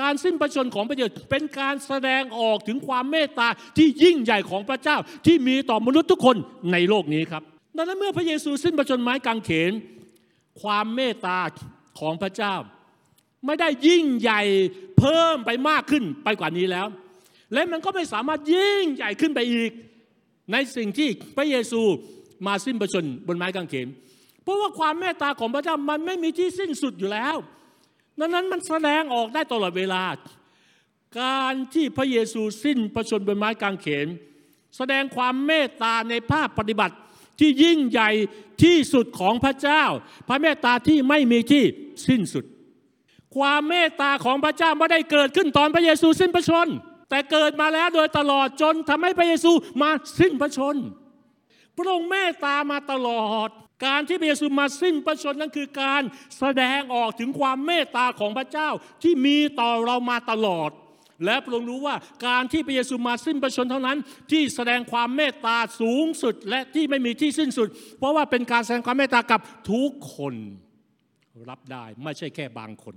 การสิ้นพระชนของพระเยซูเป็นการแสดงออกถึงความเมตตาที่ยิ่งใหญ่ของพระเจ้าที่มีต่อมนุษย์ทุกคนในโลกนี้ครับดังนั้นเมื่อพระเยซูสิ้นพระชนไม้กางเขน ความเมตตาของพระเจ้า ไม่ได้ยิ่งใหญ่เพิ่มไปมากขึ้นไปกว่านี้แล้ว และมันก็ไม่สามารถยิ่งใหญ่ขึ้นไปอีก ในสิ่งที่พระเยซูมาสิ้นพระชนบนไม้กางเขน เพราะว่าความเมตตาของพระเจ้ามันไม่มีที่สิ้นสุดอยู่แล้ว ดังนั้นมันแสดงออกได้ตลอดเวลา การที่พระเยซูสิ้นพระชนบนไม้กางเขน แสดงความเมตตาในภาคปฏิบัติที่ยิ่งใหญ่ที่สุดของพระเจ้า พระเมตตาที่ไม่มีที่สิ้นสุด ความเมตตาของพระเจ้าไม่ได้เกิดขึ้นตอนพระเยซูสิ้นพระชน แต่เกิดมาแล้วโดยตลอดจนทำให้พระเยซูมาสิ้นพระชน พระองค์เมตตามาตลอด การที่พระเยซูมาสิ้นพระชนนั้นคือการแสดงออกถึงความเมตตาของพระเจ้าที่มีต่อเรามาตลอด และพระองค์รู้ว่าการที่พระเยซูมาสิ้นพระชนเท่านั้น ที่แสดงความเมตตาสูงสุดและที่ไม่มีที่สิ้นสุด เพราะว่าเป็นการแสดงความเมตตากับทุกคนรับได้ไม่ใช่แค่บางคน